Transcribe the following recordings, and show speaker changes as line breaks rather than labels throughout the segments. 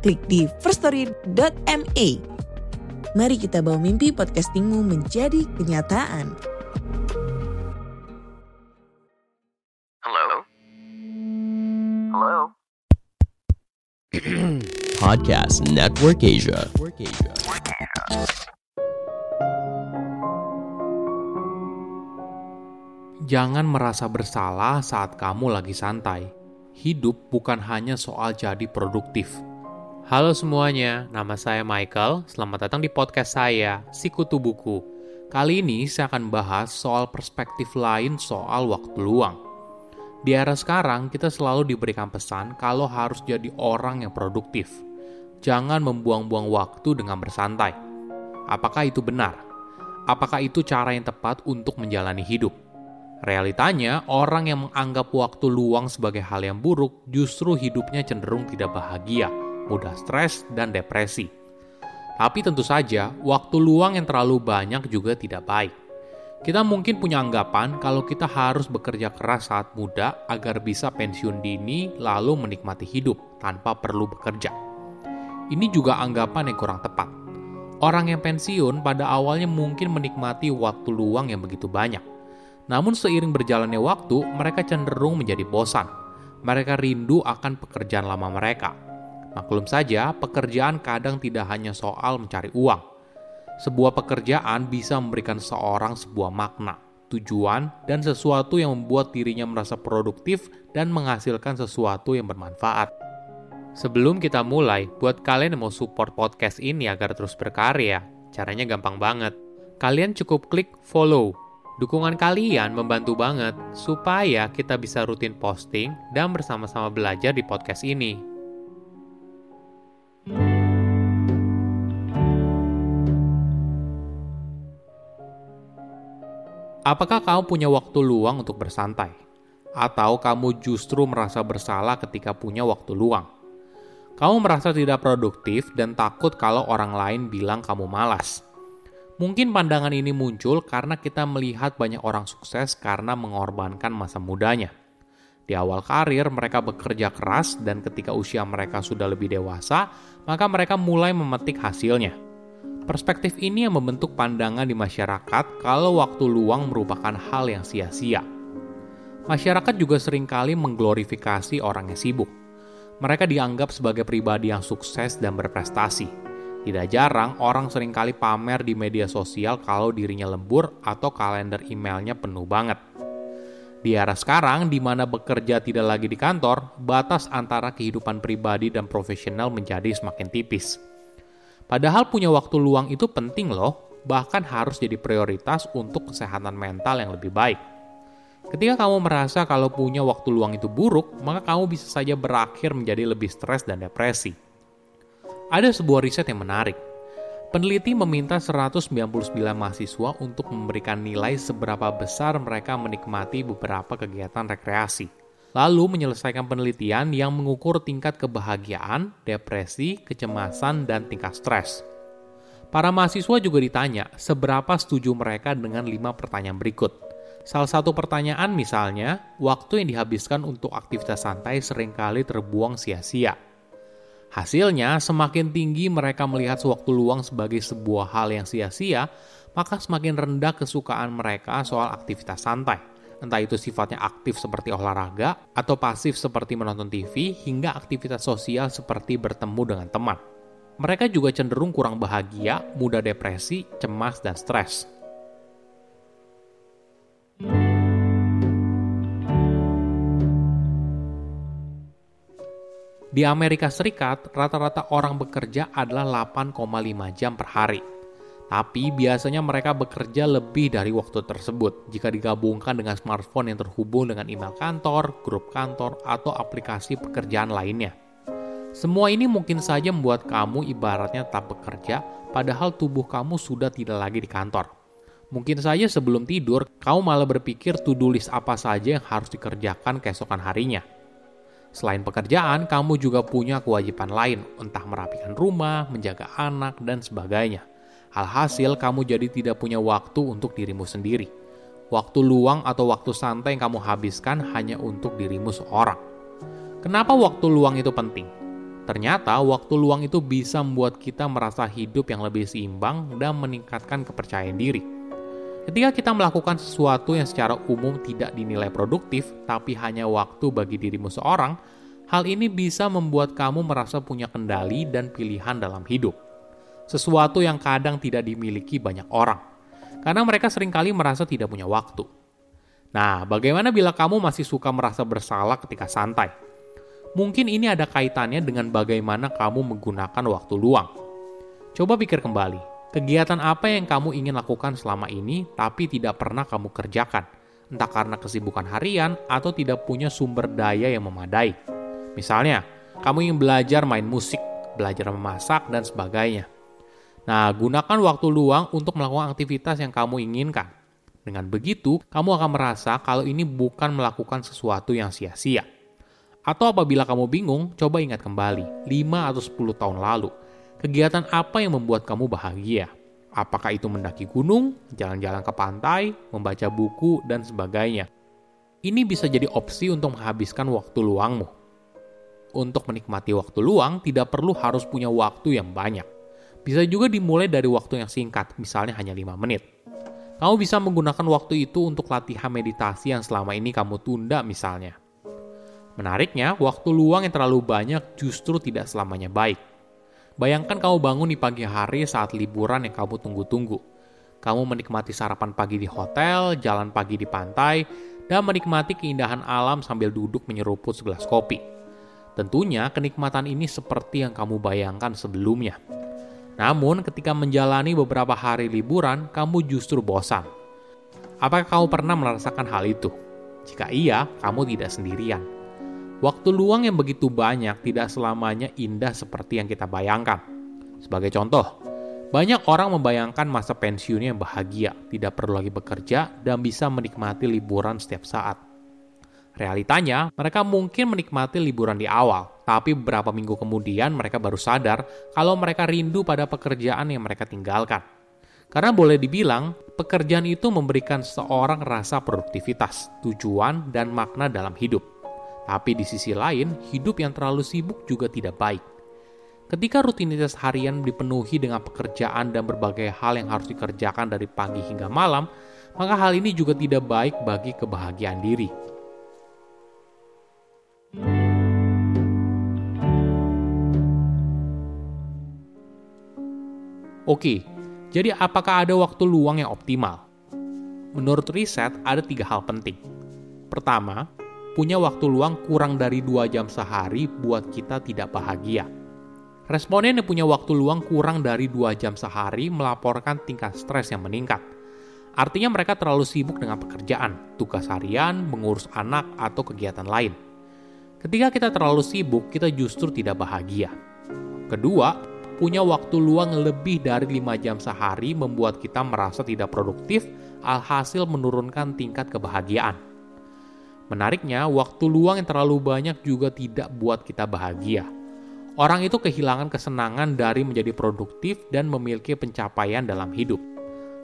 klik di firststory.me. Mari kita bawa mimpi podcastingmu menjadi kenyataan.
Hello? Hello?
Podcast Network Asia.
Jangan merasa bersalah saat kamu lagi santai. Hidup bukan hanya soal jadi produktif. Halo semuanya, nama saya Michael. Selamat datang di podcast saya, Sikutu Buku. Kali ini saya akan bahas soal perspektif lain soal waktu luang. Di era sekarang, kita selalu diberikan pesan kalau harus jadi orang yang produktif. Jangan membuang-buang waktu dengan bersantai. Apakah itu benar? Apakah itu cara yang tepat untuk menjalani hidup? Realitanya, orang yang menganggap waktu luang sebagai hal yang buruk justru hidupnya cenderung tidak bahagia, mudah stres, dan depresi. Tapi tentu saja, waktu luang yang terlalu banyak juga tidak baik. Kita mungkin punya anggapan kalau kita harus bekerja keras saat muda agar bisa pensiun dini lalu menikmati hidup tanpa perlu bekerja. Ini juga anggapan yang kurang tepat. Orang yang pensiun pada awalnya mungkin menikmati waktu luang yang begitu banyak. Namun seiring berjalannya waktu, mereka cenderung menjadi bosan. Mereka rindu akan pekerjaan lama mereka. Maklum saja, pekerjaan kadang tidak hanya soal mencari uang. Sebuah pekerjaan bisa memberikan seorang sebuah makna, tujuan, dan sesuatu yang membuat dirinya merasa produktif dan menghasilkan sesuatu yang bermanfaat. Sebelum kita mulai, buat kalian yang mau support podcast ini agar terus berkarya, caranya gampang banget. Kalian cukup klik follow Dukungan kalian membantu banget supaya kita bisa rutin posting dan bersama-sama belajar di podcast ini. Apakah kamu punya waktu luang untuk bersantai? Atau kamu justru merasa bersalah ketika punya waktu luang? Kamu merasa tidak produktif dan takut kalau orang lain bilang kamu malas. Mungkin pandangan ini muncul karena kita melihat banyak orang sukses karena mengorbankan masa mudanya. Di awal karir, mereka bekerja keras, dan ketika usia mereka sudah lebih dewasa, maka mereka mulai memetik hasilnya. Perspektif ini yang membentuk pandangan di masyarakat kalau waktu luang merupakan hal yang sia-sia. Masyarakat juga sering kali mengglorifikasi orang yang sibuk. Mereka dianggap sebagai pribadi yang sukses dan berprestasi tidak jarang orang sering kali pamer di media sosial kalau dirinya lembur atau kalender emailnya penuh banget. Di era sekarang, di mana bekerja tidak lagi di kantor, batas antara kehidupan pribadi dan profesional menjadi semakin tipis. Padahal punya waktu luang itu penting loh, bahkan harus jadi prioritas untuk kesehatan mental yang lebih baik. Ketika kamu merasa kalau punya waktu luang itu buruk, maka kamu bisa saja berakhir menjadi lebih stres dan depresi. Ada sebuah riset yang menarik. Peneliti meminta 199 mahasiswa untuk memberikan nilai seberapa besar mereka menikmati beberapa kegiatan rekreasi. Lalu menyelesaikan penelitian yang mengukur tingkat kebahagiaan, depresi, kecemasan, dan tingkat stres. Para mahasiswa juga ditanya seberapa setuju mereka dengan lima pertanyaan berikut. Salah satu pertanyaan misalnya, waktu yang dihabiskan untuk aktivitas santai sering kali terbuang sia-sia. Hasilnya, semakin tinggi mereka melihat sewaktu luang sebagai sebuah hal yang sia-sia, maka semakin rendah kesukaan mereka soal aktivitas santai. Entah itu sifatnya aktif seperti olahraga, atau pasif seperti menonton TV, hingga aktivitas sosial seperti bertemu dengan teman. Mereka juga cenderung kurang bahagia, mudah depresi, cemas, dan stres. Di Amerika Serikat, rata-rata orang bekerja adalah 8,5 jam per hari. Tapi biasanya mereka bekerja lebih dari waktu tersebut jika digabungkan dengan smartphone yang terhubung dengan email kantor, grup kantor, atau aplikasi pekerjaan lainnya. Semua ini mungkin saja membuat kamu ibaratnya tak bekerja, padahal tubuh kamu sudah tidak lagi di kantor. Mungkin saja sebelum tidur, kamu malah berpikir to-do list apa saja yang harus dikerjakan keesokan harinya. Selain pekerjaan, kamu juga punya kewajiban lain, entah merapikan rumah, menjaga anak, dan sebagainya. Alhasil, kamu jadi tidak punya waktu untuk dirimu sendiri. Waktu luang atau waktu santai yang kamu habiskan hanya untuk dirimu seorang. Kenapa waktu luang itu penting? Ternyata waktu luang itu bisa membuat kita merasa hidup yang lebih seimbang dan meningkatkan kepercayaan diri. Ketika kita melakukan sesuatu yang secara umum tidak dinilai produktif, tapi hanya waktu bagi dirimu seorang, hal ini bisa membuat kamu merasa punya kendali dan pilihan dalam hidup. Sesuatu yang kadang tidak dimiliki banyak orang, karena mereka sering kali merasa tidak punya waktu. Nah, bagaimana bila kamu masih suka merasa bersalah ketika santai? Mungkin ini ada kaitannya dengan bagaimana kamu menggunakan waktu luang. Coba pikir kembali, Kegiatan apa yang kamu ingin lakukan selama ini tapi tidak pernah kamu kerjakan? Entah karena kesibukan harian atau tidak punya sumber daya yang memadai. Misalnya, kamu ingin belajar main musik, belajar memasak, dan sebagainya. Nah, gunakan waktu luang untuk melakukan aktivitas yang kamu inginkan. Dengan begitu, kamu akan merasa kalau ini bukan melakukan sesuatu yang sia-sia. Atau apabila kamu bingung, coba ingat kembali 5 atau 10 tahun lalu Kegiatan apa yang membuat kamu bahagia? Apakah itu mendaki gunung, jalan-jalan ke pantai, membaca buku, dan sebagainya? Ini bisa jadi opsi untuk menghabiskan waktu luangmu. Untuk menikmati waktu luang, tidak perlu harus punya waktu yang banyak. Bisa juga dimulai dari waktu yang singkat, misalnya hanya 5 menit. Kamu bisa menggunakan waktu itu untuk latihan meditasi yang selama ini kamu tunda misalnya. Menariknya, waktu luang yang terlalu banyak justru tidak selamanya baik Bayangkan kamu bangun di pagi hari saat liburan yang kamu tunggu-tunggu. Kamu menikmati sarapan pagi di hotel, jalan pagi di pantai, dan menikmati keindahan alam sambil duduk menyeruput segelas kopi. Tentunya kenikmatan ini seperti yang kamu bayangkan sebelumnya. Namun ketika menjalani beberapa hari liburan, kamu justru bosan. Apakah kamu pernah merasakan hal itu? Jika iya, kamu tidak sendirian Waktu luang yang begitu banyak tidak selamanya indah seperti yang kita bayangkan. Sebagai contoh, banyak orang membayangkan masa pensiunnya yang bahagia, tidak perlu lagi bekerja, dan bisa menikmati liburan setiap saat. Realitanya, mereka mungkin menikmati liburan di awal, tapi beberapa minggu kemudian mereka baru sadar kalau mereka rindu pada pekerjaan yang mereka tinggalkan. Karena boleh dibilang, pekerjaan itu memberikan seorang rasa produktivitas, tujuan, dan makna dalam hidup. Tapi di sisi lain, hidup yang terlalu sibuk juga tidak baik. Ketika rutinitas harian dipenuhi dengan pekerjaan dan berbagai hal yang harus dikerjakan dari pagi hingga malam, maka hal ini juga tidak baik bagi kebahagiaan diri. Oke, jadi apakah ada waktu luang yang optimal? Menurut riset, ada tiga hal penting. Pertama, punya waktu luang kurang dari dua jam sehari buat kita tidak bahagia. Responden yang punya waktu luang kurang dari dua jam sehari melaporkan tingkat stres yang meningkat. Artinya mereka terlalu sibuk dengan pekerjaan, tugas harian, mengurus anak, atau kegiatan lain. Ketika kita terlalu sibuk, kita justru tidak bahagia. Kedua, punya waktu luang lebih dari 5 jam sehari membuat kita merasa tidak produktif, alhasil menurunkan tingkat kebahagiaan. Menariknya, waktu luang yang terlalu banyak juga tidak buat kita bahagia. Orang itu kehilangan kesenangan dari menjadi produktif dan memiliki pencapaian dalam hidup.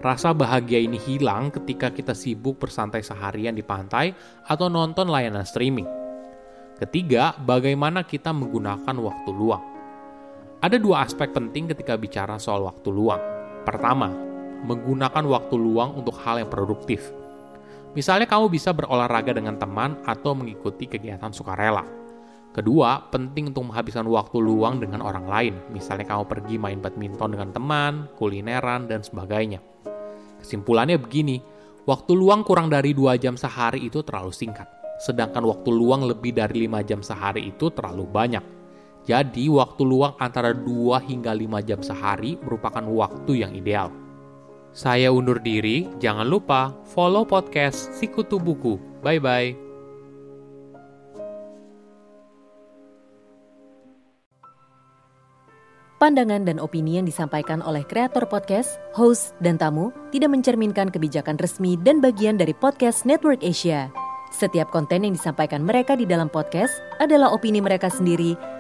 Rasa bahagia ini hilang ketika kita sibuk bersantai seharian di pantai atau nonton layanan streaming. Ketiga, bagaimana kita menggunakan waktu luang. Ada dua aspek penting ketika bicara soal waktu luang. Pertama, menggunakan waktu luang untuk hal yang produktif Misalnya kamu bisa berolahraga dengan teman atau mengikuti kegiatan sukarela. Kedua, penting untuk menghabiskan waktu luang dengan orang lain. Misalnya kamu pergi main badminton dengan teman, kulineran, dan sebagainya. Kesimpulannya begini, waktu luang kurang dari 2 jam sehari itu terlalu singkat. Sedangkan waktu luang lebih dari 5 jam sehari itu terlalu banyak. Jadi, waktu luang antara 2 hingga 5 jam sehari merupakan waktu yang ideal. Saya undur diri, jangan lupa follow podcast Sikutu Buku. Bye-bye.
Pandangan dan opini yang disampaikan oleh kreator podcast, host, dan tamu tidak mencerminkan kebijakan resmi dan bagian dari podcast Network Asia. Setiap konten yang disampaikan mereka di dalam podcast adalah opini mereka sendiri